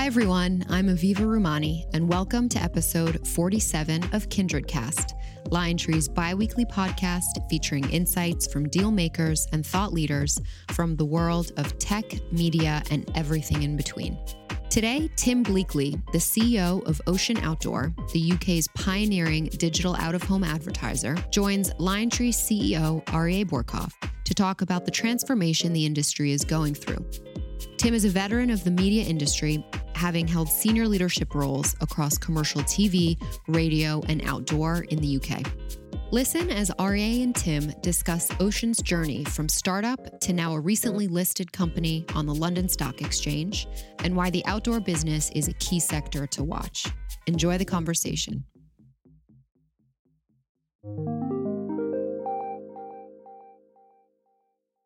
Hi, everyone. I'm Aviva Rumani, and welcome to episode 47 of Kindred Cast, LionTree's bi weekly podcast featuring insights from deal makers and thought leaders from the world of tech, media, and everything in between. Today, Tim Bleakley, the CEO of Ocean Outdoor, the UK's pioneering digital out of home advertiser, joins LionTree CEO Aryeh Bourkoff to talk about the transformation the industry is going through. Tim is a veteran of the media industry, having held senior leadership roles across commercial TV, radio, and outdoor in the UK. Listen as Aryeh and Tim discuss Ocean's journey from startup to now a recently listed company on the London Stock Exchange and why the outdoor business is a key sector to watch. Enjoy the conversation.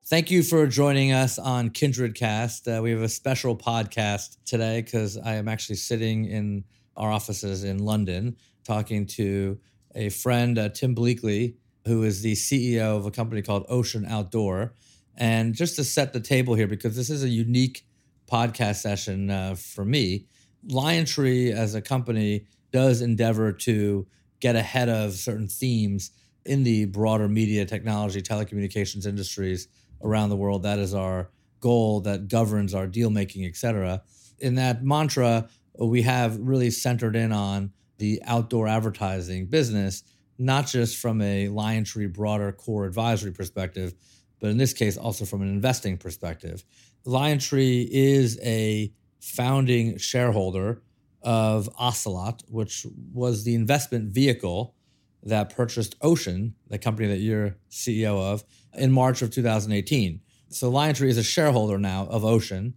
Thank you for joining us on Kindred Cast. Uh, we have a special podcast today because I am actually sitting in our offices in London talking to a friend, uh, Tim Bleakley, who is the CEO of a company called Ocean Outdoor. And just to set the table here, because this is a unique podcast session uh, for me, LionTree as a company does endeavor to get ahead of certain themes in the broader media, technology, telecommunications industries around the world. That is our goal that governs our deal making, et cetera. In that mantra, we have really centered in on the outdoor advertising business, not just from a LionTree broader core advisory perspective, but in this case, also from an investing perspective. LionTree is a founding shareholder of Ocelot, which was the investment vehicle that purchased Ocean, the company that you're CEO of, in March of 2018. So LionTree is a shareholder now of Ocean.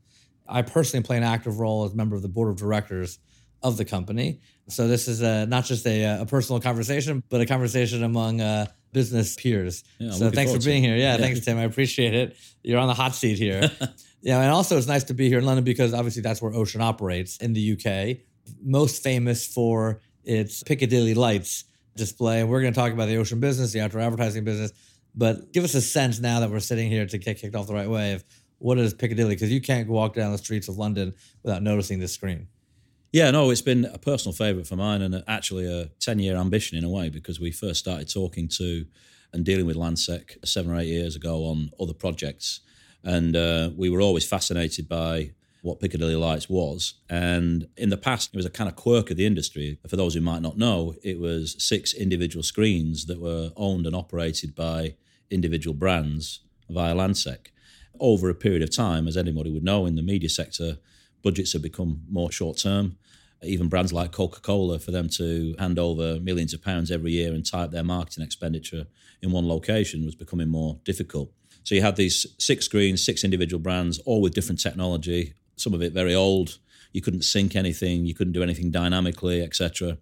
I personally play an active role as member of the board of directors of the company. So this is a, not just a, a personal conversation, but a conversation among uh, business peers. Yeah, so thanks for being here. Yeah, yeah, thanks, Tim. I appreciate it. You're on the hot seat here. yeah, and also it's nice to be here in London because obviously that's where Ocean operates in the UK. Most famous for its Piccadilly lights display. We're going to talk about the ocean business, the outdoor advertising business, but give us a sense now that we're sitting here to get kicked off the right way of what is Piccadilly because you can't walk down the streets of London without noticing this screen. Yeah, no, it's been a personal favourite for mine and actually a 10 year ambition in a way because we first started talking to and dealing with Landsec seven or eight years ago on other projects. And uh, we were always fascinated by what Piccadilly Lights was. And in the past, it was a kind of quirk of the industry. For those who might not know, it was six individual screens that were owned and operated by individual brands via Landsec. Over a period of time, as anybody would know in the media sector, budgets have become more short term. Even brands like Coca Cola, for them to hand over millions of pounds every year and type their marketing expenditure in one location was becoming more difficult. So you had these six screens, six individual brands, all with different technology, some of it very old. You couldn't sync anything, you couldn't do anything dynamically, etc.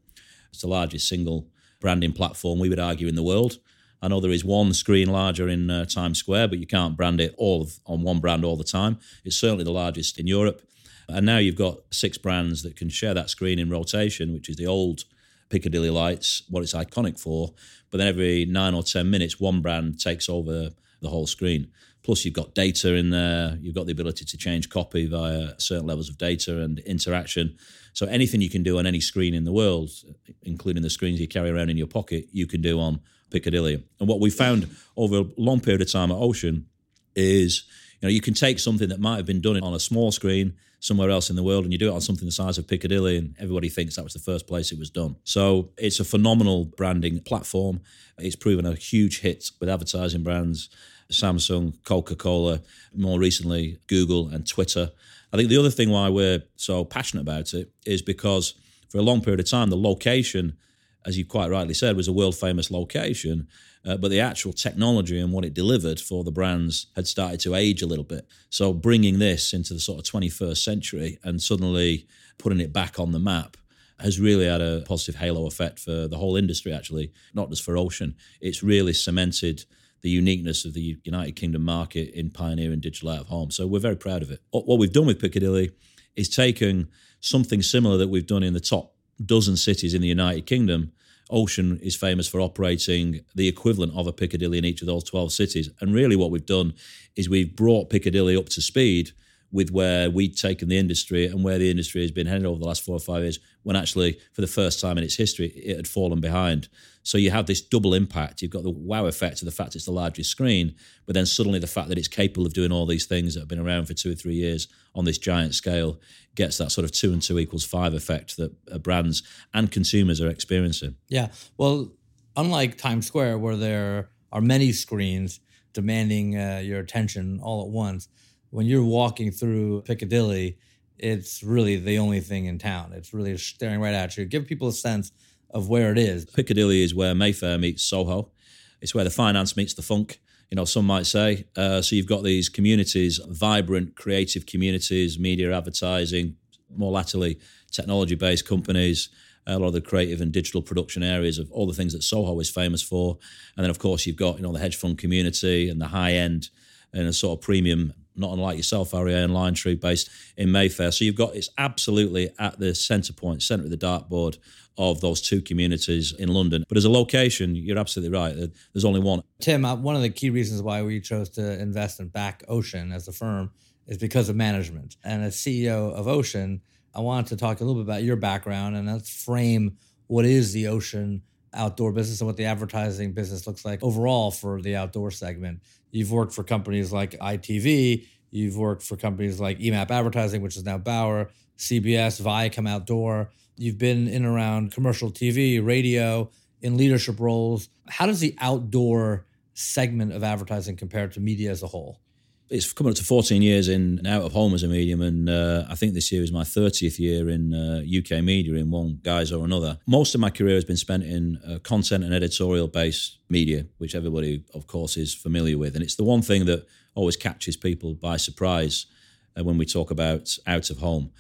It's the largest single branding platform we would argue in the world. I know there is one screen larger in uh, Times Square, but you can't brand it all on one brand all the time. It's certainly the largest in Europe. And now you've got six brands that can share that screen in rotation, which is the old Piccadilly lights, what it's iconic for. But then every nine or 10 minutes, one brand takes over the whole screen. Plus, you've got data in there. You've got the ability to change copy via certain levels of data and interaction. So anything you can do on any screen in the world, including the screens you carry around in your pocket, you can do on Piccadilly. And what we found over a long period of time at Ocean is, you know, you can take something that might have been done on a small screen somewhere else in the world and you do it on something the size of Piccadilly and everybody thinks that was the first place it was done. So it's a phenomenal branding platform. It's proven a huge hit with advertising brands. Samsung, Coca Cola, more recently, Google and Twitter. I think the other thing why we're so passionate about it is because for a long period of time, the location, as you quite rightly said, was a world famous location. Uh, but the actual technology and what it delivered for the brands had started to age a little bit. So bringing this into the sort of 21st century and suddenly putting it back on the map has really had a positive halo effect for the whole industry, actually, not just for Ocean. It's really cemented the uniqueness of the United Kingdom market in pioneering digital out of home. So we're very proud of it. What we've done with Piccadilly is taken something similar that we've done in the top dozen cities in the United Kingdom. Ocean is famous for operating the equivalent of a Piccadilly in each of those 12 cities. And really, what we've done is we've brought Piccadilly up to speed with where we'd taken the industry and where the industry has been headed over the last four or five years, when actually, for the first time in its history, it had fallen behind. So you have this double impact. You've got the wow effect of the fact it's the largest screen, but then suddenly the fact that it's capable of doing all these things that have been around for two or three years on this giant scale gets that sort of two and two equals five effect that uh, brands and consumers are experiencing. Yeah. Well, unlike Times Square, where there are many screens demanding uh, your attention all at once, when you're walking through Piccadilly, it's really the only thing in town. It's really staring right at you. Give people a sense of where it is. Piccadilly is where Mayfair meets Soho. It's where the finance meets the funk. You know, some might say. Uh, so you've got these communities, vibrant, creative communities, media, advertising, more latterly, technology-based companies. A lot of the creative and digital production areas of all the things that Soho is famous for, and then of course you've got you know the hedge fund community and the high end and a sort of premium not unlike yourself, Aryeh and Lion LionTree, based in Mayfair. So you've got it's absolutely at the centre point, centre of the dartboard of those two communities in London. But as a location, you're absolutely right. There's only one. Tim, uh, one of the key reasons why we chose to invest in Back Ocean as a firm is because of management. And as CEO of Ocean, I wanted to talk a little bit about your background and let's frame what is the ocean outdoor business and what the advertising business looks like overall for the outdoor segment. You've worked for companies like ITV, you've worked for companies like EMAP Advertising, which is now Bauer, CBS, Viacom Outdoor. You've been in around commercial TV, radio, in leadership roles. How does the outdoor segment of advertising compare to media as a whole? It's coming up to 14 years in out of home as a medium, and uh, I think this year is my 30th year in uh, UK media in one guise or another. Most of my career has been spent in uh, content and editorial based media, which everybody, of course, is familiar with. And it's the one thing that always catches people by surprise uh, when we talk about out of home.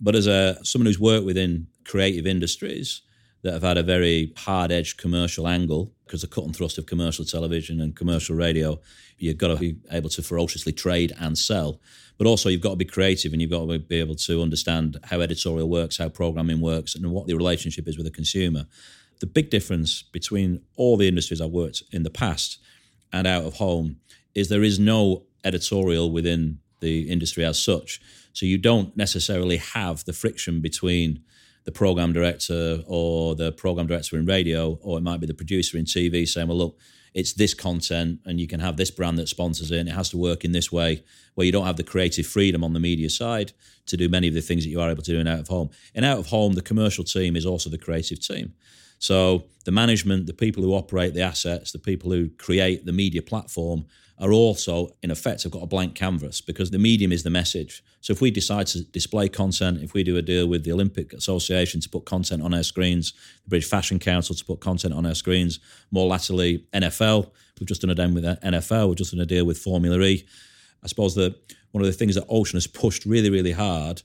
But as a someone who's worked within creative industries, that have had a very hard edged commercial angle because the cut and thrust of commercial television and commercial radio, you've got to be able to ferociously trade and sell. But also, you've got to be creative and you've got to be able to understand how editorial works, how programming works, and what the relationship is with the consumer. The big difference between all the industries I've worked in the past and out of home is there is no editorial within the industry as such. So you don't necessarily have the friction between the program director or the program director in radio, or it might be the producer in TV saying, well, look, it's this content and you can have this brand that sponsors it and it has to work in this way where you don't have the creative freedom on the media side to do many of the things that you are able to do in out of home. In out of home, the commercial team is also the creative team. So the management, the people who operate the assets, the people who create the media platform are also, in effect, have got a blank canvas because the medium is the message. So if we decide to display content, if we do a deal with the Olympic Association to put content on our screens, the British Fashion Council to put content on our screens, more latterly NFL, we've just done a deal with NFL, we've just done a deal with Formula E. I suppose that one of the things that Ocean has pushed really, really hard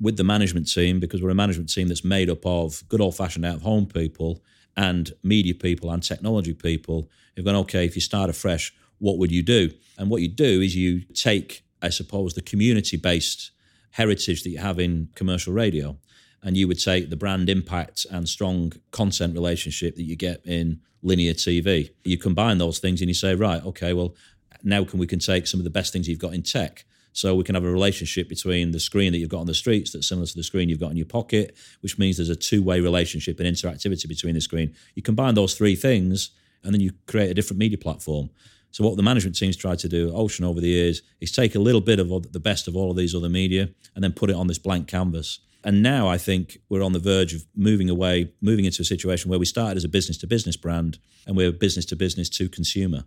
with the management team, because we're a management team that's made up of good old fashioned out of home people and media people and technology people, who've gone, okay, if you start afresh, what would you do? And what you do is you take, I suppose, the community based heritage that you have in commercial radio, and you would take the brand impact and strong content relationship that you get in linear TV. You combine those things and you say, right, okay, well, now can we can take some of the best things you've got in tech. So we can have a relationship between the screen that you've got on the streets that's similar to the screen you've got in your pocket, which means there's a two-way relationship and interactivity between the screen. You combine those three things, and then you create a different media platform. So what the management team's tried to do, Ocean over the years, is take a little bit of the best of all of these other media and then put it on this blank canvas. And now I think we're on the verge of moving away, moving into a situation where we started as a business to business brand and we're business to business to consumer.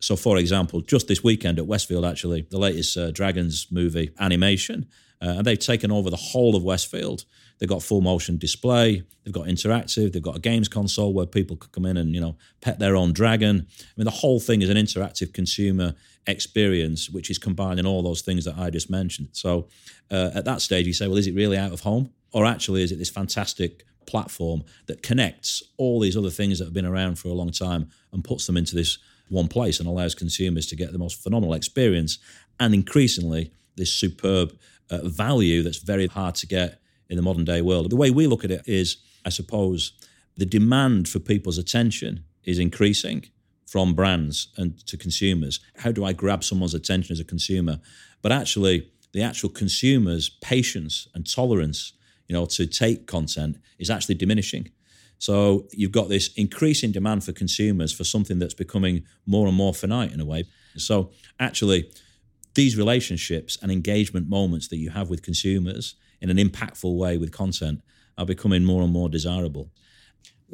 So, for example, just this weekend at Westfield, actually, the latest uh, Dragons movie animation, uh, and they've taken over the whole of Westfield. They've got full motion display. They've got interactive. They've got a games console where people could come in and you know pet their own dragon. I mean, the whole thing is an interactive consumer experience, which is combining all those things that I just mentioned. So uh, at that stage, you say, well, is it really out of home, or actually is it this fantastic platform that connects all these other things that have been around for a long time and puts them into this one place and allows consumers to get the most phenomenal experience and increasingly this superb uh, value that's very hard to get in the modern day world. The way we look at it is, I suppose, the demand for people's attention is increasing from brands and to consumers. How do I grab someone's attention as a consumer? But actually, the actual consumer's patience and tolerance, you know, to take content is actually diminishing. So you've got this increasing demand for consumers for something that's becoming more and more finite in a way. So actually, these relationships and engagement moments that you have with consumers in an impactful way with content are becoming more and more desirable.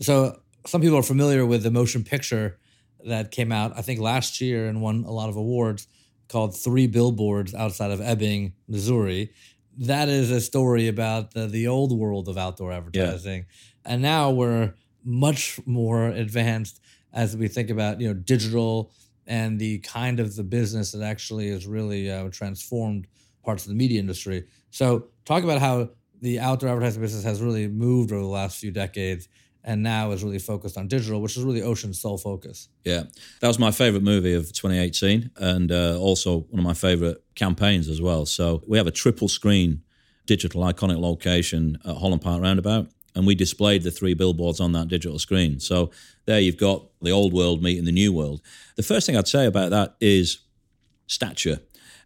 So some people are familiar with the motion picture that came out, I think, last year and won a lot of awards called Three Billboards Outside of Ebbing, Missouri. That is a story about the, the old world of outdoor advertising. Yeah. And now we're much more advanced as we think about, you know, digital and the kind of the business that actually has really uh, transformed parts of the media industry. So talk about how the outdoor advertising business has really moved over the last few decades and now is really focused on digital, which is really Ocean's sole focus. Yeah, that was my favorite movie of 2018, and uh, also one of my favorite campaigns as well. So we have a triple screen digital iconic location at Holland Park Roundabout, and we displayed the three billboards on that digital screen. So there you've got the old world meeting the new world. The first thing I'd say about that is stature,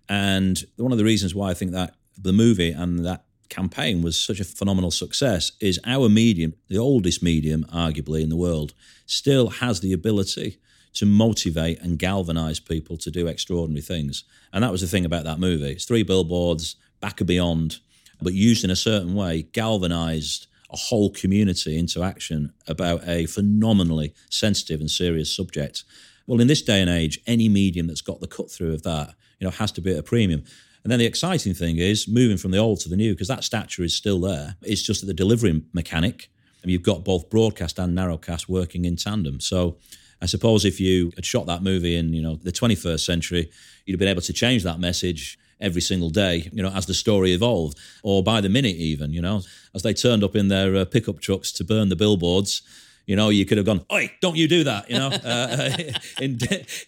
and one of the reasons why I think that the movie and that campaign was such a phenomenal success is our medium, the oldest medium, arguably in the world, still has the ability to motivate and galvanize people to do extraordinary things. And that was the thing about that movie. It's three billboards, back and beyond, but used in a certain way, galvanized a whole community into action about a phenomenally sensitive and serious subject. Well, in this day and age, any medium that's got the cut through of that, you know, has to be at a premium. And then the exciting thing is moving from the old to the new, because that stature is still there. It's just that the delivery mechanic, and you've got both broadcast and narrowcast working in tandem. So I suppose if you had shot that movie in, you know, the 21st century, you'd have been able to change that message every single day, you know, as the story evolved, or by the minute even, you know, as they turned up in their uh, pickup trucks to burn the billboards you know, you could have gone, "Oi, don't you do that?" You know, uh, in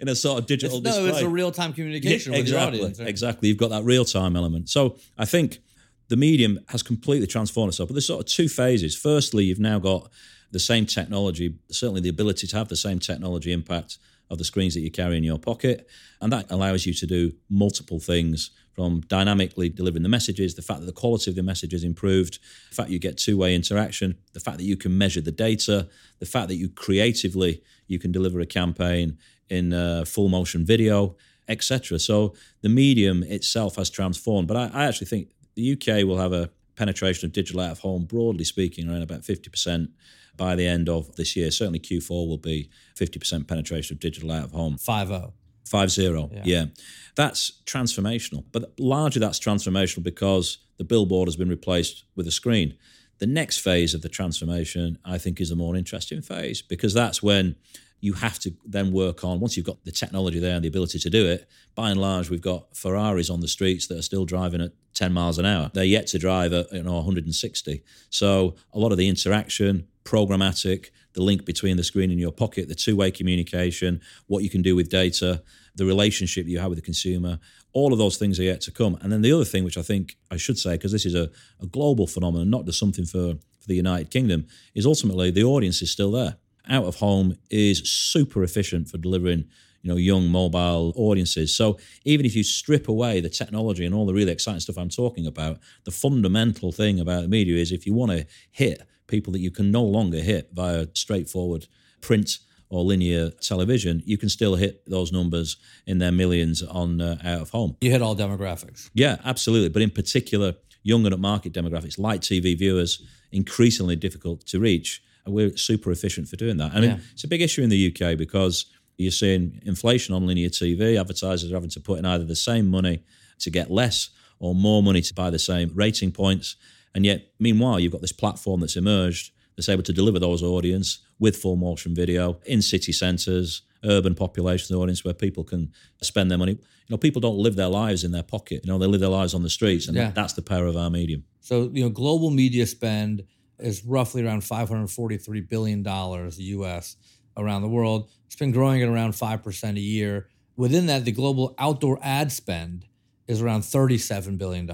in a sort of digital it's, display. No, it's a real time communication yeah, with exactly, your audience. Right? Exactly, you've got that real time element. So I think the medium has completely transformed itself. But there's sort of two phases. Firstly, you've now got the same technology, certainly the ability to have the same technology impact of the screens that you carry in your pocket. And that allows you to do multiple things from dynamically delivering the messages, the fact that the quality of the message is improved, the fact you get two-way interaction, the fact that you can measure the data, the fact that you creatively you can deliver a campaign in uh, full motion video, etc. So the medium itself has transformed. But I, I actually think the UK will have a penetration of digital out of home, broadly speaking, around about 50% by the end of this year. Certainly Q4 will be 50% penetration of digital out of home. 5 Five zero, yeah. yeah. That's transformational. But largely that's transformational because the billboard has been replaced with a screen. The next phase of the transformation, I think, is a more interesting phase because that's when you have to then work on once you've got the technology there and the ability to do it. By and large, we've got Ferraris on the streets that are still driving at 10 miles an hour. They're yet to drive at you know 160. So a lot of the interaction, programmatic, the link between the screen and your pocket, the two-way communication, what you can do with data, the relationship you have with the consumer, all of those things are yet to come. And then the other thing, which I think I should say, because this is a, a global phenomenon, not just something for, for the United Kingdom, is ultimately the audience is still there. Out of home is super efficient for delivering you know young mobile audiences so even if you strip away the technology and all the really exciting stuff i'm talking about the fundamental thing about the media is if you want to hit people that you can no longer hit via straightforward print or linear television, you can still hit those numbers in their millions on uh, out of home. You hit all demographics. Yeah, absolutely. But in particular, young and at market demographics, light TV viewers, increasingly difficult to reach. And we're super efficient for doing that. I mean, yeah. it's a big issue in the UK because you're seeing inflation on linear TV. Advertisers are having to put in either the same money to get less or more money to buy the same rating points. And yet, meanwhile, you've got this platform that's emerged that's able to deliver those audience with full motion video in city centres, urban population audience where people can spend their money. You know, people don't live their lives in their pocket. You know, they live their lives on the streets, and yeah. that's the power of our medium. So, you know, global media spend is roughly around 543 billion dollars US around the world. It's been growing at around 5% a year. Within that, the global outdoor ad spend is around $37 billion.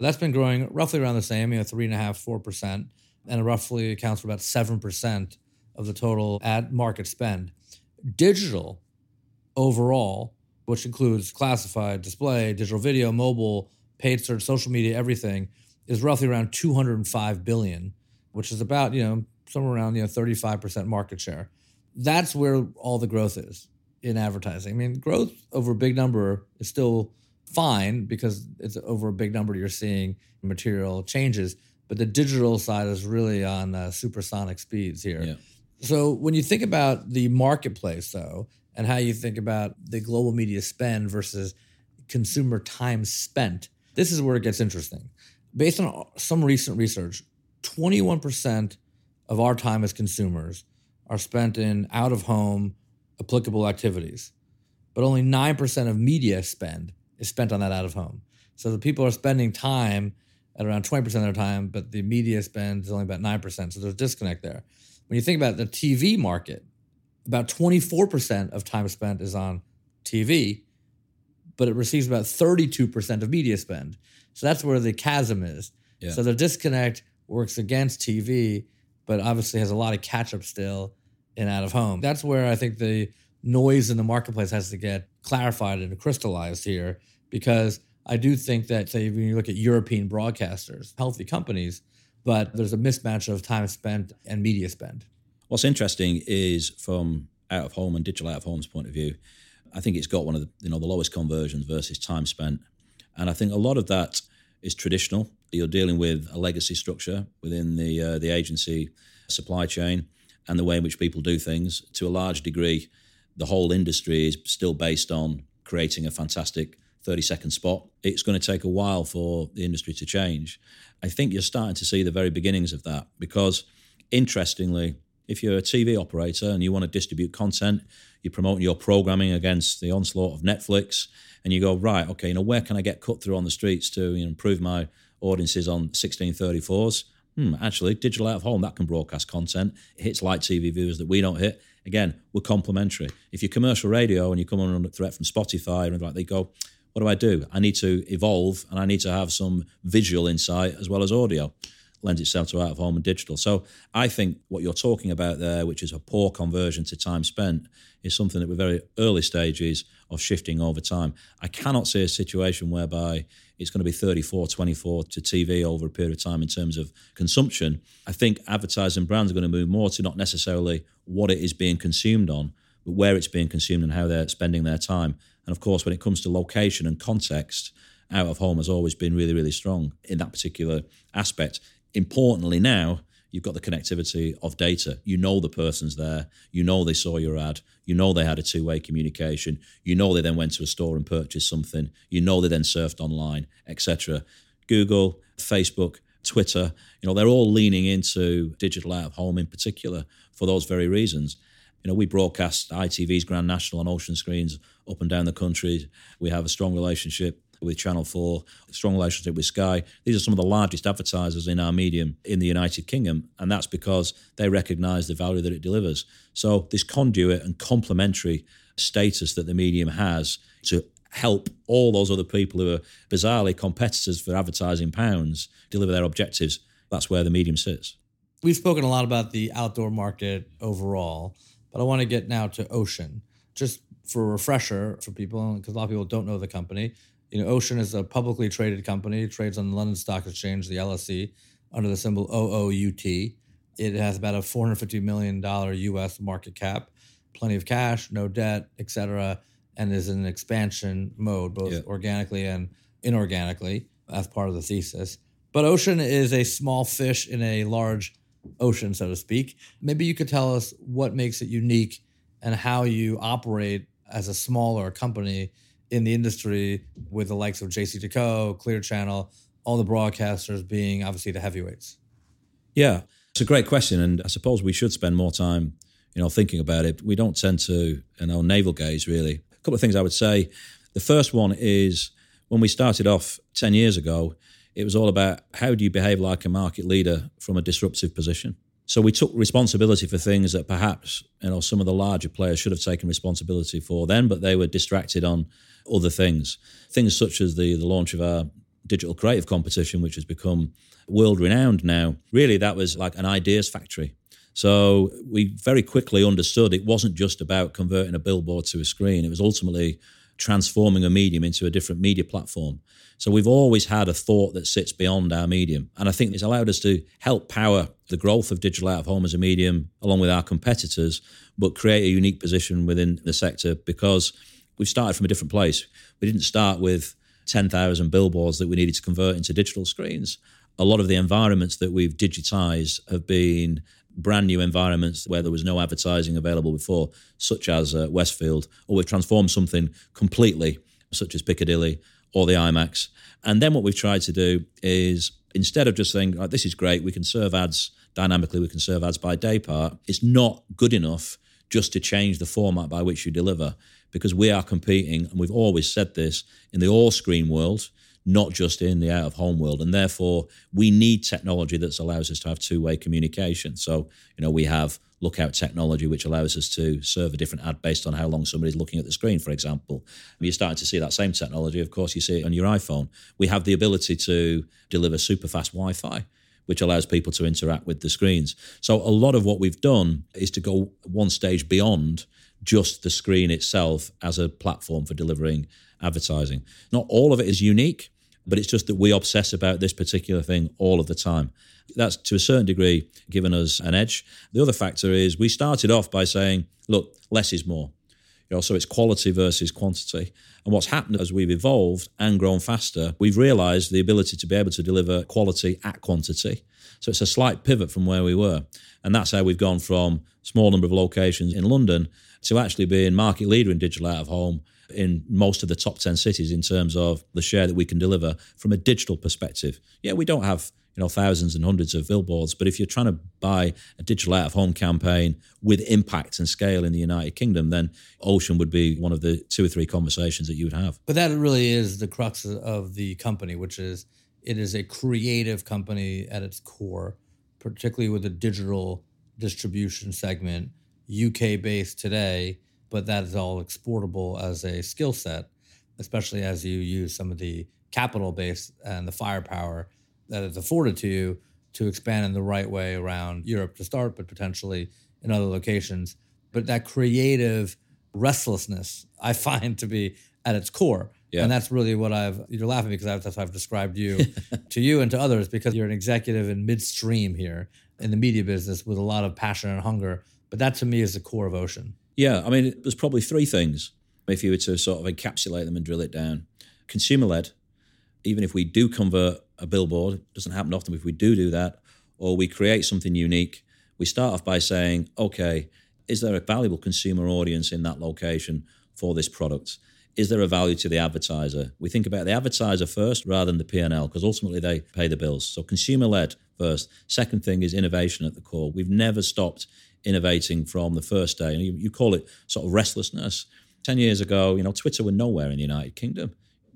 That's been growing roughly around the same, you know, three and a half, four percent, and it roughly accounts for about seven percent of the total ad market spend. Digital overall, which includes classified, display, digital video, mobile, paid search, social media, everything is roughly around 205 billion, which is about, you know, somewhere around, you know, 35% market share. That's where all the growth is in advertising. I mean, growth over a big number is still fine because it's over a big number you're seeing material changes, but the digital side is really on uh, supersonic speeds here. Yeah. So when you think about the marketplace though, and how you think about the global media spend versus consumer time spent, this is where it gets interesting. Based on some recent research, 21% of our time as consumers are spent in out of home applicable activities, but only 9% of media spend is spent on that out of home. So the people are spending time at around 20% of their time, but the media spend is only about 9%. So there's a disconnect there. When you think about the TV market, about 24% of time spent is on TV, but it receives about 32% of media spend. So that's where the chasm is. Yeah. So the disconnect works against TV, but obviously has a lot of catch up still in out of home. That's where I think the noise in the marketplace has to get clarified and crystallized here because I do think that, say, when you look at European broadcasters, healthy companies, but there's a mismatch of time spent and media spend. What's interesting is from out of home and digital out of home's point of view, I think it's got one of the you know the lowest conversions versus time spent, and I think a lot of that is traditional. You're dealing with a legacy structure within the uh, the agency supply chain and the way in which people do things. To a large degree, the whole industry is still based on creating a fantastic 30 second spot. It's going to take a while for the industry to change. I think you're starting to see the very beginnings of that because, interestingly, if you're a TV operator and you want to distribute content, you're promoting your programming against the onslaught of Netflix, and you go, right, okay, you know, where can I get cut through on the streets to you know, improve my audiences on 1634s? Hmm, actually, digital out of home, that can broadcast content. It hits light TV viewers that we don't hit. Again, we're complementary. If you're commercial radio and you come on under threat from Spotify and like they go, what do I do? I need to evolve and I need to have some visual insight as well as audio lends itself to out of home and digital. So I think what you're talking about there, which is a poor conversion to time spent, is something that we're very early stages of shifting over time. I cannot see a situation whereby it's going to be 34 24 to TV over a period of time in terms of consumption. I think advertising brands are going to move more to not necessarily what it is being consumed on, but where it's being consumed and how they're spending their time. And of course, when it comes to location and context, out of home has always been really, really strong in that particular aspect importantly now you've got the connectivity of data. You know the person's there. You know they saw your ad. You know they had a two-way communication. You know they then went to a store and purchased something. You know they then surfed online etc google facebook twitter you know they're all leaning into digital out of home in particular for those very reasons. You know we broadcast itv's grand national on ocean screens up and down the country. We have a strong relationship with Channel 4, strong relationship with Sky. These are some of the largest advertisers in our medium in the United Kingdom, and that's because they recognise the value that it delivers. So, this conduit and complementary status that the medium has to help all those other people who are bizarrely competitors for advertising pounds deliver their objectives, that's where the medium sits. We've spoken a lot about the outdoor market overall, but I want to get now to Ocean. Just for a refresher for people, because a lot of people don't know the company, you know, Ocean is a publicly traded company. It trades on the London Stock Exchange, the LSE, under the symbol OOUT. It has about a $450 million US market cap, plenty of cash, no debt, et cetera, and is in expansion mode, both yeah. organically and inorganically, as part of the thesis. But Ocean is a small fish in a large ocean, so to speak. Maybe you could tell us what makes it unique and how you operate as a smaller company in the industry with the likes of JCDecaux, Clear Channel, all the broadcasters being obviously the heavyweights? Yeah, it's a great question, and I suppose we should spend more time, you know, thinking about it. We don't tend to, you know, navel gaze really. A couple of things I would say. The first one is when we started off ten years ago, it was all about how do you behave like a market leader from a disruptive position. So we took responsibility for things that perhaps you know some of the larger players should have taken responsibility for then, but they were distracted on other things. Things such as the the launch of our digital creative competition, which has become world renowned now. Really, that was like an ideas factory. So we very quickly understood it wasn't just about converting a billboard to a screen. It was ultimately transforming a medium into a different media platform. So we've always had a thought that sits beyond our medium. And I think it's allowed us to help power the growth of digital out of home as a medium along with our competitors, but create a unique position within the sector because we've started from a different place. We didn't start with 10,000 billboards that we needed to convert into digital screens. A lot of the environments that we've digitized have been brand new environments where there was no advertising available before, such as uh, Westfield, or we've transformed something completely, such as Piccadilly or the IMAX. And then what we've tried to do is instead of just saying, this is great, we can serve ads dynamically, we can serve ads by day part, it's not good enough just to change the format by which you deliver because we are competing, and we've always said this, in the all screen world, not just in the out of home world. And therefore, we need technology that allows us to have two way communication. So, you know, we have lookout technology, which allows us to serve a different ad based on how long somebody's looking at the screen, for example. You're starting to see that same technology. Of course, you see it on your iPhone. We have the ability to deliver super fast Wi Fi. Which allows people to interact with the screens. So, a lot of what we've done is to go one stage beyond just the screen itself as a platform for delivering advertising. Not all of it is unique, but it's just that we obsess about this particular thing all of the time. That's to a certain degree given us an edge. The other factor is we started off by saying, look, less is more. You know, so it's quality versus quantity. And what's happened as we've evolved and grown faster, we've realized the ability to be able to deliver quality at quantity. So it's a slight pivot from where we were. And that's how we've gone from small number of locations in London to actually being market leader in digital out of home in most of the top 10 cities in terms of the share that we can deliver from a digital perspective. Yeah, we don't have you know thousands and hundreds of billboards, but if you're trying to buy a digital out of home campaign with impact and scale in the United Kingdom, then Ocean would be one of the two or three conversations that you would have. But that really is the crux of the company, which is it is a creative company at its core, particularly with a digital distribution segment, UK based today but that is all exportable as a skill set, especially as you use some of the capital base and the firepower that is afforded to you to expand in the right way around Europe to start, but potentially in other locations. But that creative restlessness I find to be at its core. Yeah. And that's really what I've, you're laughing because that's how I've described you to you and to others because you're an executive in midstream here in the media business with a lot of passion and hunger. But that to me is the core of Ocean. Yeah, I mean, there's probably three things if you were to sort of encapsulate them and drill it down. Consumer led, even if we do convert a billboard, it doesn't happen often, if we do do that, or we create something unique, we start off by saying, okay, is there a valuable consumer audience in that location for this product? Is there a value to the advertiser? We think about the advertiser first rather than the P&L because ultimately they pay the bills. So consumer led first. Second thing is innovation at the core. We've never stopped innovating from the first day. And you, you call it sort of restlessness. 10 years ago, you know, Twitter were nowhere in the United Kingdom.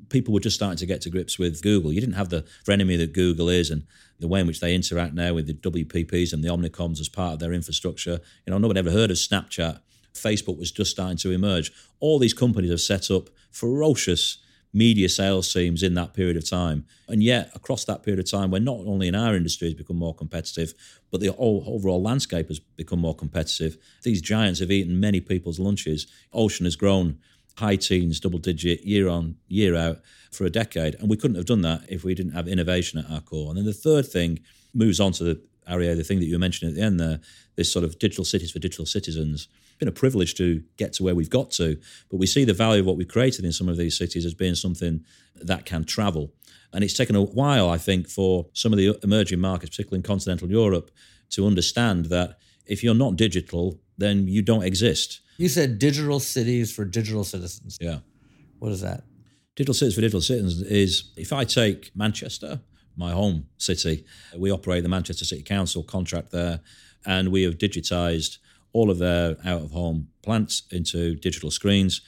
People were just starting to get to grips with Google. You didn't have the frenemy that Google is and the way in which they interact now with the WPPs and the Omnicoms as part of their infrastructure. You know, nobody ever heard of Snapchat. Facebook was just starting to emerge. All these companies have set up ferocious media sales teams in that period of time. And yet, across that period of time, where not only in our industry has become more competitive, but the overall landscape has become more competitive, these giants have eaten many people's lunches. Ocean has grown high teens, double digit, year on, year out for a decade. And we couldn't have done that if we didn't have innovation at our core. And then the third thing moves on to the area, the thing that you mentioned at the end there, this sort of digital cities for digital citizens been a privilege to get to where we've got to, but we see the value of what we've created in some of these cities as being something that can travel. And it's taken a while, I think, for some of the emerging markets, particularly in continental Europe, to understand that if you're not digital, then you don't exist. You said digital cities for digital citizens. Yeah. What is that? Digital cities for digital citizens is if I take Manchester, my home city, we operate the Manchester City Council contract there, and we have digitized all of their out of home plants into digital screens.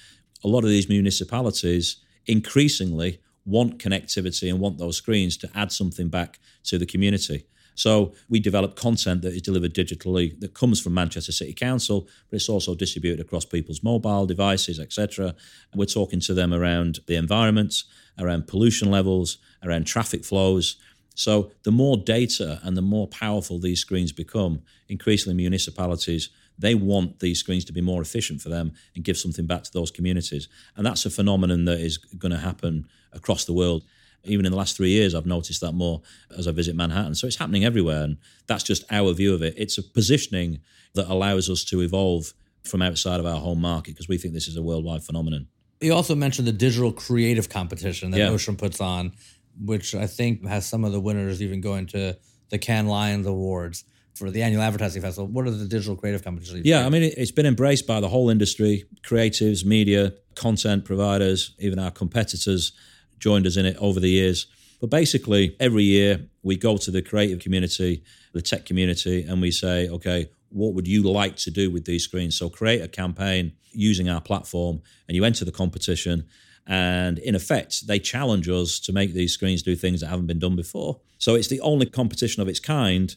A lot of these municipalities increasingly want connectivity and want those screens to add something back to the community. So we develop content that is delivered digitally that comes from Manchester City Council, but it's also distributed across people's mobile devices, etc. We're talking to them around the environment, around pollution levels, around traffic flows. So the more data and the more powerful these screens become, increasingly municipalities They want these screens to be more efficient for them and give something back to those communities. And that's a phenomenon that is going to happen across the world. Even in the last three years, I've noticed that more as I visit Manhattan. So it's happening everywhere. And that's just our view of it. It's a positioning that allows us to evolve from outside of our home market because we think this is a worldwide phenomenon. You also mentioned the digital creative competition that Yeah. Ocean puts on, which I think has some of the winners even going to the Cannes Lions Awards for the annual advertising festival. What are the digital creative companies? Yeah, I mean, it's been embraced by the whole industry, creatives, media, content providers, even our competitors joined us in it over the years. But basically, every year we go to the creative community, the tech community, and we say, okay, what would you like to do with these screens? So create a campaign using our platform, and you enter the competition. And in effect, they challenge us to make these screens do things that haven't been done before. So it's the only competition of its kind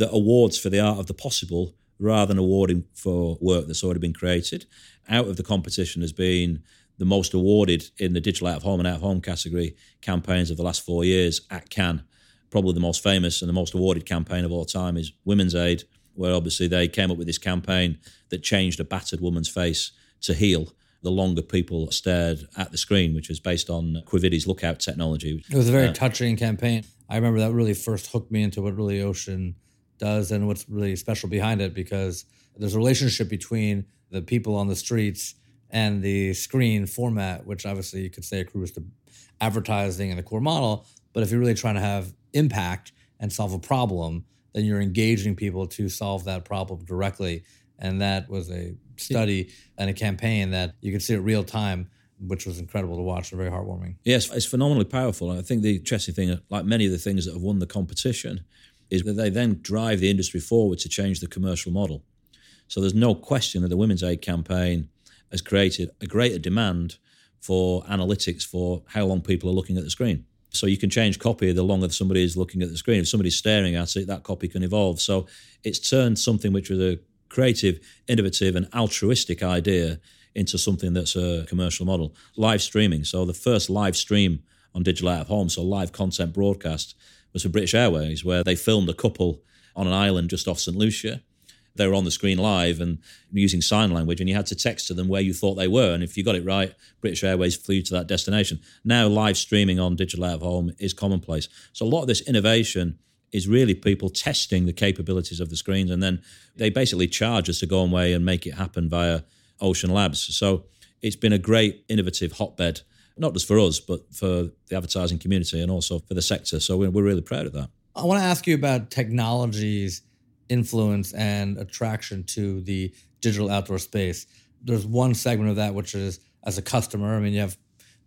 that awards for the art of the possible rather than awarding for work that's already been created. Out of the competition has been the most awarded in the digital out of home and out of home category campaigns of the last four years at Cannes. Probably the most famous and the most awarded campaign of all time is Women's Aid, where obviously they came up with this campaign that changed a battered woman's face to heal the longer people stared at the screen, which was based on Quividi's lookout technology. It was a very uh, touching campaign. I remember that really first hooked me into what really Ocean does and what's really special behind it because there's a relationship between the people on the streets and the screen format, which obviously you could say accrues to advertising and the core model. But if you're really trying to have impact and solve a problem, then you're engaging people to solve that problem directly. And that was a study and a campaign that you could see it real time, which was incredible to watch and very heartwarming. Yes, it's phenomenally powerful. And I think the interesting thing, like many of the things that have won the competition, is that they then drive the industry forward to change the commercial model. So there's no question that the Women's Aid campaign has created a greater demand for analytics for how long people are looking at the screen. So you can change copy the longer somebody is looking at the screen. If somebody's staring at it, that copy can evolve. So it's turned something which was a creative, innovative, and altruistic idea into something that's a commercial model. Live streaming. So the first live stream on digital out of home, so live content broadcast, was for British Airways, where they filmed a couple on an island just off St. Lucia. They were on the screen live and using sign language, and you had to text to them where you thought they were. And if you got it right, British Airways flew you to that destination. Now, live streaming on digital out of home is commonplace. So, a lot of this innovation is really people testing the capabilities of the screens, and then they basically charge us to go away and make it happen via Ocean Labs. So, it's been a great innovative hotbed, not just for us, but for the advertising community and also for the sector. So, we're, we're really proud of that. I want to ask you about technology's influence and attraction to the digital outdoor space. There's one segment of that which is as a customer. I mean, you have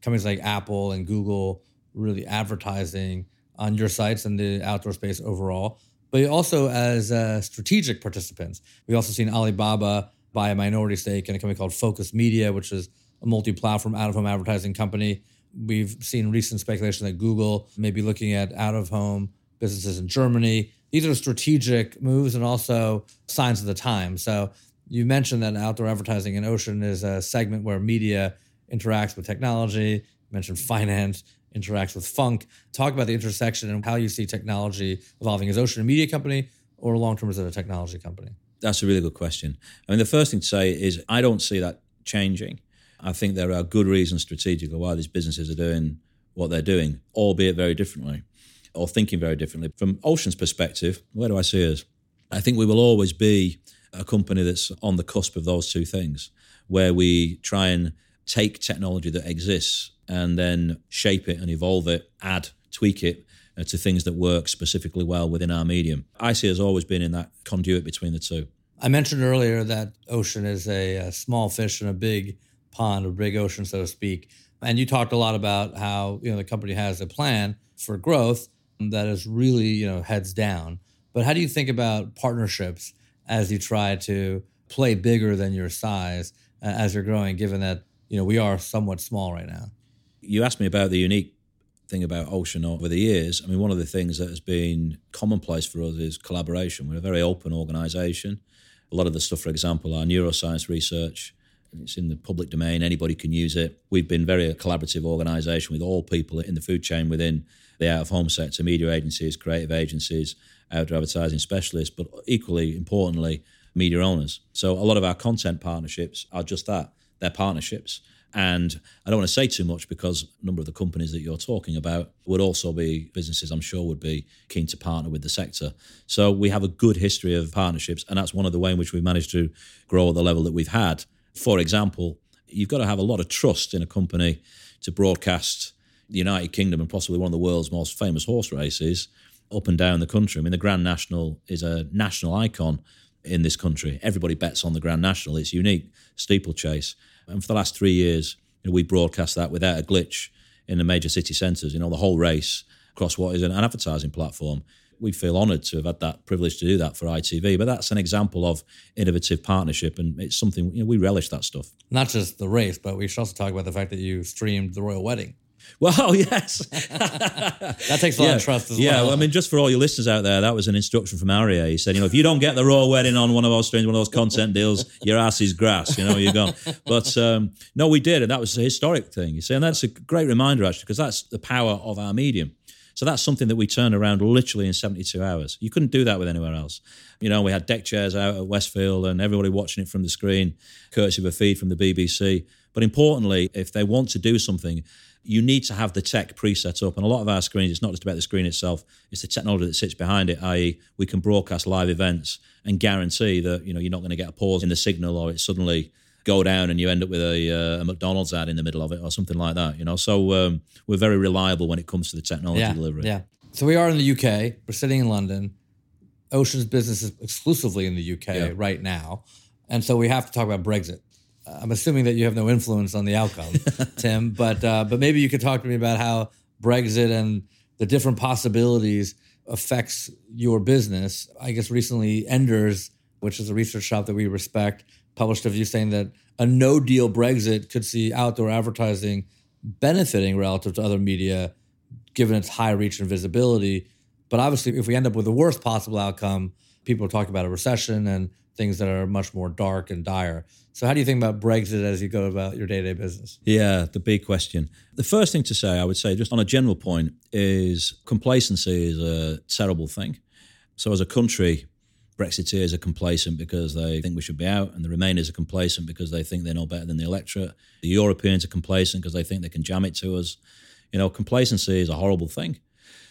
companies like Apple and Google really advertising on your sites and the outdoor space overall, but also as uh, strategic participants. We also seen Alibaba buy a minority stake in a company called Focus Media, which is a multi-platform out-of-home advertising company. We've seen recent speculation that Google may be looking at out-of-home businesses in Germany. These are strategic moves and also signs of the time. So you mentioned that outdoor advertising in Ocean is a segment where media interacts with technology. You mentioned finance interacts with funk. Talk about the intersection and how you see technology evolving. as Ocean a media company or long term as a technology company? That's a really good question. I mean, the first thing to say is I don't see that changing. I think there are good reasons strategically why these businesses are doing what they're doing, albeit very differently or thinking very differently. From Ocean's perspective, where do I see us? I think we will always be a company that's on the cusp of those two things, where we try and take technology that exists and then shape it and evolve it, add, tweak it uh, to things that work specifically well within our medium. I see us always being in that conduit between the two. I mentioned earlier that Ocean is a, a small fish in a big pond, a big ocean, so to speak. And you talked a lot about how you know the company has a plan for growth that is really you know heads down. But how do you think about partnerships as you try to play bigger than your size uh, as you're growing? Given that you know we are somewhat small right now. You asked me about the unique thing about Ocean over the years. I mean, one of the things that has been commonplace for us is collaboration. We're a very open organisation. A lot of the stuff, for example, our neuroscience research. It's in the public domain. Anybody can use it. We've been very a collaborative organisation with all people in the food chain within the out of home sector, media agencies, creative agencies, outdoor advertising specialists, but equally importantly, media owners. So a lot of our content partnerships are just that. They're partnerships. And I don't want to say too much because a number of the companies that you're talking about would also be businesses I'm sure would be keen to partner with the sector. So we have a good history of partnerships, and that's one of the ways in which we've managed to grow at the level that we've had. For example, you've got to have a lot of trust in a company to broadcast the United Kingdom and possibly one of the world's most famous horse races up and down the country. I mean, the Grand National is a national icon in this country. Everybody bets on the Grand National. It's unique steeplechase. And for the last three years, you know, we broadcast that without a glitch in the major city centres, you know, the whole race across what is an advertising platform. We feel honoured to have had that privilege to do that for ITV, but that's an example of innovative partnership, and it's something you know, we relish that stuff. Not just the race, but we should also talk about the fact that you streamed the royal wedding. Well, yes. that takes a lot yeah. of trust as yeah, well. Yeah, I mean, just for all your listeners out there, that was an instruction from Aryeh. He said, you know, if you don't get the royal wedding on one of those streams, one of those content deals, your ass is grass, you know, you're gone. But um, no, we did, and that was a historic thing, you see, and that's a great reminder, actually, because that's the power of our medium. So that's something that we turned around literally in 72 hours. You couldn't do that with anywhere else. You know, we had deck chairs out at Westfield and everybody watching it from the screen, courtesy of a feed from the BBC. But importantly, if they want to do something, you need to have the tech pre-set up. And a lot of our screens, it's not just about the screen itself, it's the technology that sits behind it, i.e. we can broadcast live events and guarantee that, you know, you're not going to get a pause in the signal or it suddenly go down and you end up with a, uh, a, McDonald's ad in the middle of it or something like that, you know. So um, we're very reliable when it comes to the technology yeah, delivery. Yeah. So we are in the UK. We're sitting in London. Ocean's business is exclusively in the UK Yeah. right now, and so we have to talk about Brexit. I'm assuming that you have no influence on the outcome, Tim, but uh, but maybe you could talk to me about how Brexit and the different possibilities affects your business. I guess recently, Enders, which is a research shop that we respect, published a view saying that a no deal Brexit could see outdoor advertising benefiting relative to other media, given its high reach and visibility. But obviously, if we end up with the worst possible outcome, people are talking about a recession and things that are much more dark and dire. So, how do you think about Brexit as you go about your day to day business? Yeah, the big question. The first thing to say, I would say, just on a general point, is complacency is a terrible thing. So, as a country, Brexiteers are complacent because they think we should be out, and the Remainers are complacent because they think they know better than the electorate. The Europeans are complacent because they think they can jam it to us. You know, complacency is a horrible thing.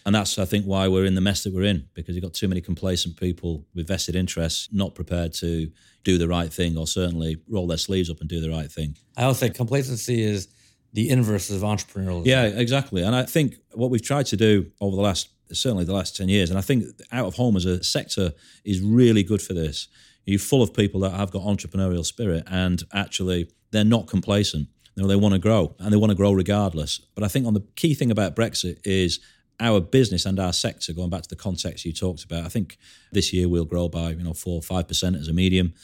And that's, I think, why we're in the mess that we're in, because you've got too many complacent people with vested interests not prepared to do the right thing or certainly roll their sleeves up and do the right thing. I always say complacency is the inverse of entrepreneurialism. Yeah, exactly. And I think what we've tried to do over the last, certainly the last 10 years, and I think out of home as a sector is really good for this. You're full of people that have got entrepreneurial spirit and actually they're not complacent. You know, they want to grow and they want to grow regardless. But I think on the key thing about Brexit is our business and our sector, going back to the context you talked about, I think this year we'll grow by you know four or five percent as a medium.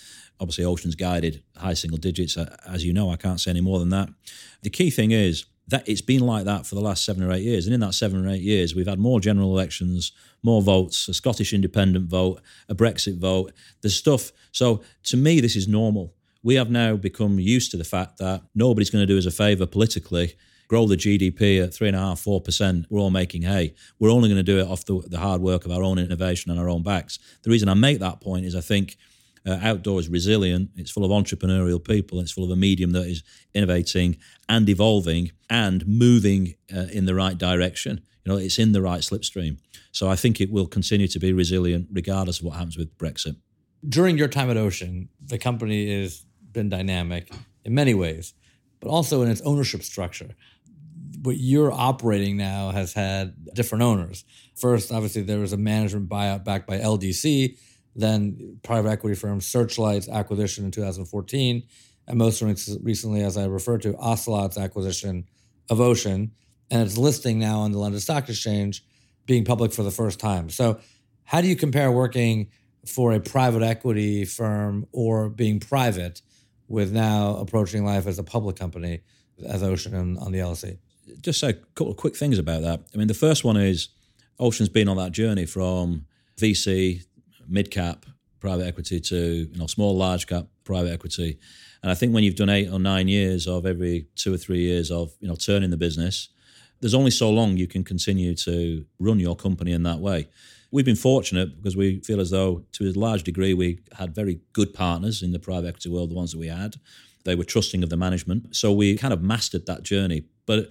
Obviously, Ocean's guided high single digits. Uh, as you know, I can't say any more than that. The key thing is that it's been like that for the last seven or eight years, and in that seven or eight years, we've had more general elections, more votes, a Scottish independent vote, a Brexit vote, the stuff. So to me, this is normal. We have now become used to the fact that nobody's going to do us a favour politically grow the GDP at three and a half, four percent, we're all making hay. We're only going to do it off the, the hard work of our own innovation and our own backs. The reason I make that point is I think uh, outdoor is resilient. It's full of entrepreneurial people. It's full of a medium that is innovating and evolving and moving uh, in the right direction. You know, it's in the right slipstream. So I think it will continue to be resilient regardless of what happens with Brexit. During your time at Ocean, the company has been dynamic in many ways, but also in its ownership structure what you're operating now has had different owners. First, obviously, there was a management buyout backed by LDC, then private equity firm Searchlight's acquisition in 2014, and most recently, as I referred to, Ocelot's acquisition of Ocean, and its listing now on the London Stock Exchange, being public for the first time. So, how do you compare working for a private equity firm or being private with now approaching life as a public company as Ocean on, on the LSE? just say a couple of quick things about that. I mean, the first one is Ocean's been on that journey from VC, mid cap, private equity to you know small, large cap private equity. And I think when you've done eight or nine years of every two or three years of you know turning the business, there's only so long you can continue to run your company in that way. We've been fortunate because we feel as though, to a large degree, we had very good partners in the private equity world, the ones that we had. They were trusting of the management. So we kind of mastered that journey. But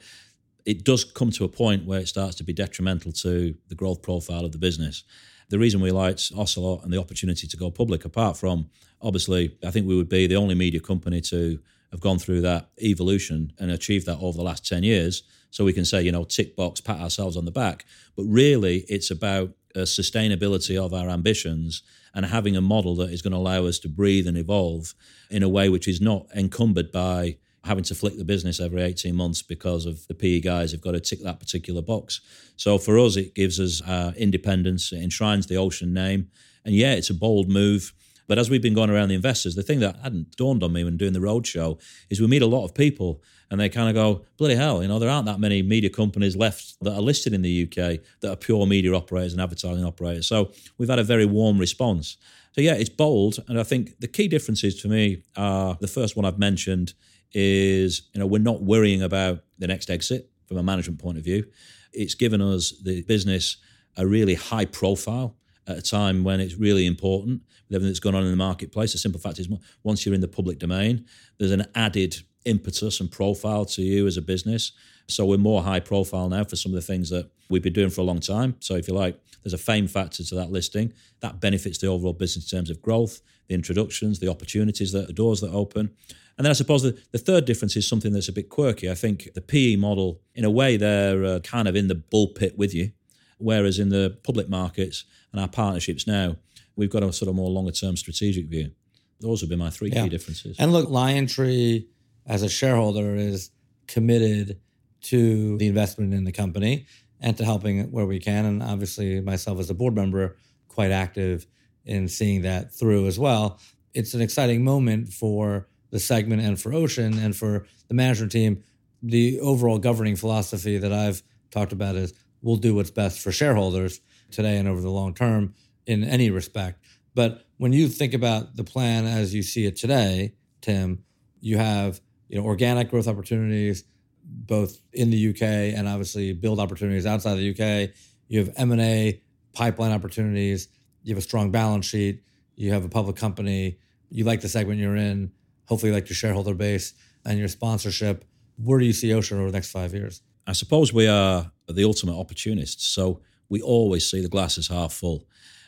it does come to a point where it starts to be detrimental to the growth profile of the business. The reason we liked Ocelot and the opportunity to go public, apart from obviously, I think we would be the only media company to have gone through that evolution and achieved that over the last 10 years. So we can say, you know, tick box, pat ourselves on the back. But really, it's about sustainability of our ambitions and having a model that is going to allow us to breathe and evolve in a way which is not encumbered by having to flick the business every 18 months because of the PE guys have got to tick that particular box. So for us, it gives us uh, independence, it enshrines the Ocean name. And yeah, it's a bold move. But as we've been going around the investors, the thing that hadn't dawned on me when doing the roadshow is we meet a lot of people and they kind of go, bloody hell, you know, there aren't that many media companies left that are listed in the UK that are pure media operators and advertising operators. So we've had a very warm response. So yeah, it's bold. And I think the key differences for me are the first one I've mentioned is, you know, we're not worrying about the next exit from a management point of view. It's given us the business a really high profile at a time when it's really important with everything that's going on in the marketplace. The simple fact is, once you're in the public domain, there's an added impetus and profile to you as a business. So we're more high profile now for some of the things that we've been doing for a long time. So if you like, there's a fame factor to that listing that benefits the overall business in terms of growth, the introductions, the opportunities, that the doors that open. And then I suppose the, the third difference is something that's a bit quirky. I think the PE model, in a way, they're uh, kind of in the bullpit with you, whereas in the public markets and our partnerships now, we've got a sort of more longer term strategic view. Those would be my three yeah. key differences. And look, LionTree as a shareholder is committed to the investment in the company and to helping where we can. And obviously, myself as a board member, quite active in seeing that through as well. It's an exciting moment for the segment and for Ocean and for the management team. The overall governing philosophy that I've talked about is we'll do what's best for shareholders today and over the long term in any respect. But when you think about the plan as you see it today, Tim, you have you know organic growth opportunities both in the UK and obviously build opportunities outside the UK. You have M and A pipeline opportunities. You have a strong balance sheet. You have a public company. You like the segment you're in. Hopefully, you like your shareholder base and your sponsorship. Where do you see Ocean over the next five years? I suppose we are the ultimate opportunists. So we always see the glass as half full.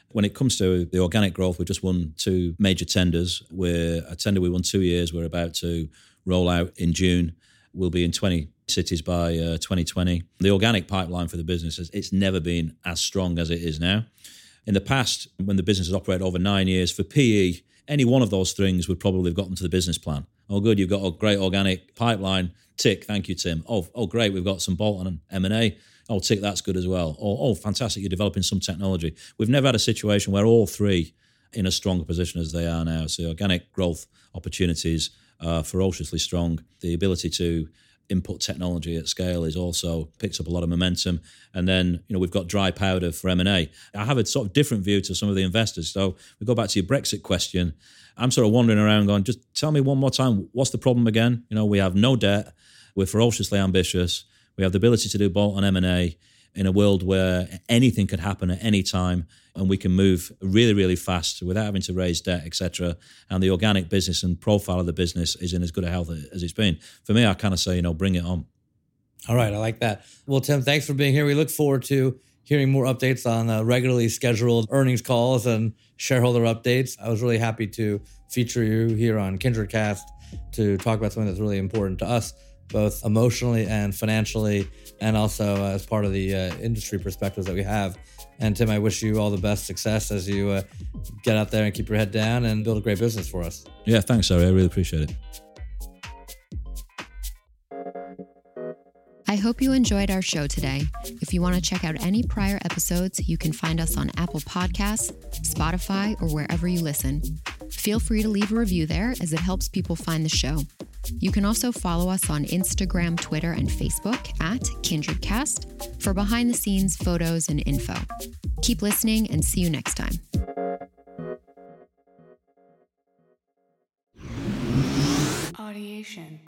When it comes to the organic growth, we've just won two major tenders. We're a tender we won two years. We're about to roll out in June. We'll be in 20 cities by uh, 2020. The organic pipeline for the business, is, it's never been as strong as it is now. In the past, when the business has operated over nine years, for PE, any one of those things would probably have gotten to the business plan. Oh, good, you've got a great organic pipeline. Tick, thank you, Tim. Oh, oh, great, we've got some bolt-on M&A. Oh, tick, that's good as well. Oh, oh, fantastic, you're developing some technology. We've never had a situation where all three in a stronger position as they are now. So organic growth opportunities are ferociously strong. The ability to input technology at scale is also picks up a lot of momentum. And then you know we've got dry powder for M and A. I have a sort of different view to some of the investors. So we go back to your Brexit question. I'm sort of wandering around going, just tell me one more time, what's the problem again? You know, we have no debt, we're ferociously ambitious, we have the ability to do bolt on M and A in a world where anything could happen at any time and we can move really, really fast without having to raise debt, etc. And the organic business and profile of the business is in as good a health as it's been. For me, I kind of say, you know, bring it on. All right, I like that. Well, Tim, thanks for being here. We look forward to hearing more updates on uh, regularly scheduled earnings calls and shareholder updates. I was really happy to feature you here on KindredCast to talk about something that's really important to us both emotionally and financially, and also uh, as part of the uh, industry perspectives that we have. And Tim, I wish you all the best success as you uh, get out there and keep your head down and build a great business for us. Yeah, thanks, Harry. I really appreciate it. I hope you enjoyed our show today. If you want to check out any prior episodes, you can find us on Apple Podcasts, Spotify, or wherever you listen. Feel free to leave a review there as it helps people find the show. You can also follow us on Instagram, Twitter, and Facebook at KindredCast for behind the scenes photos and info. Keep listening and see you next time. Audiation.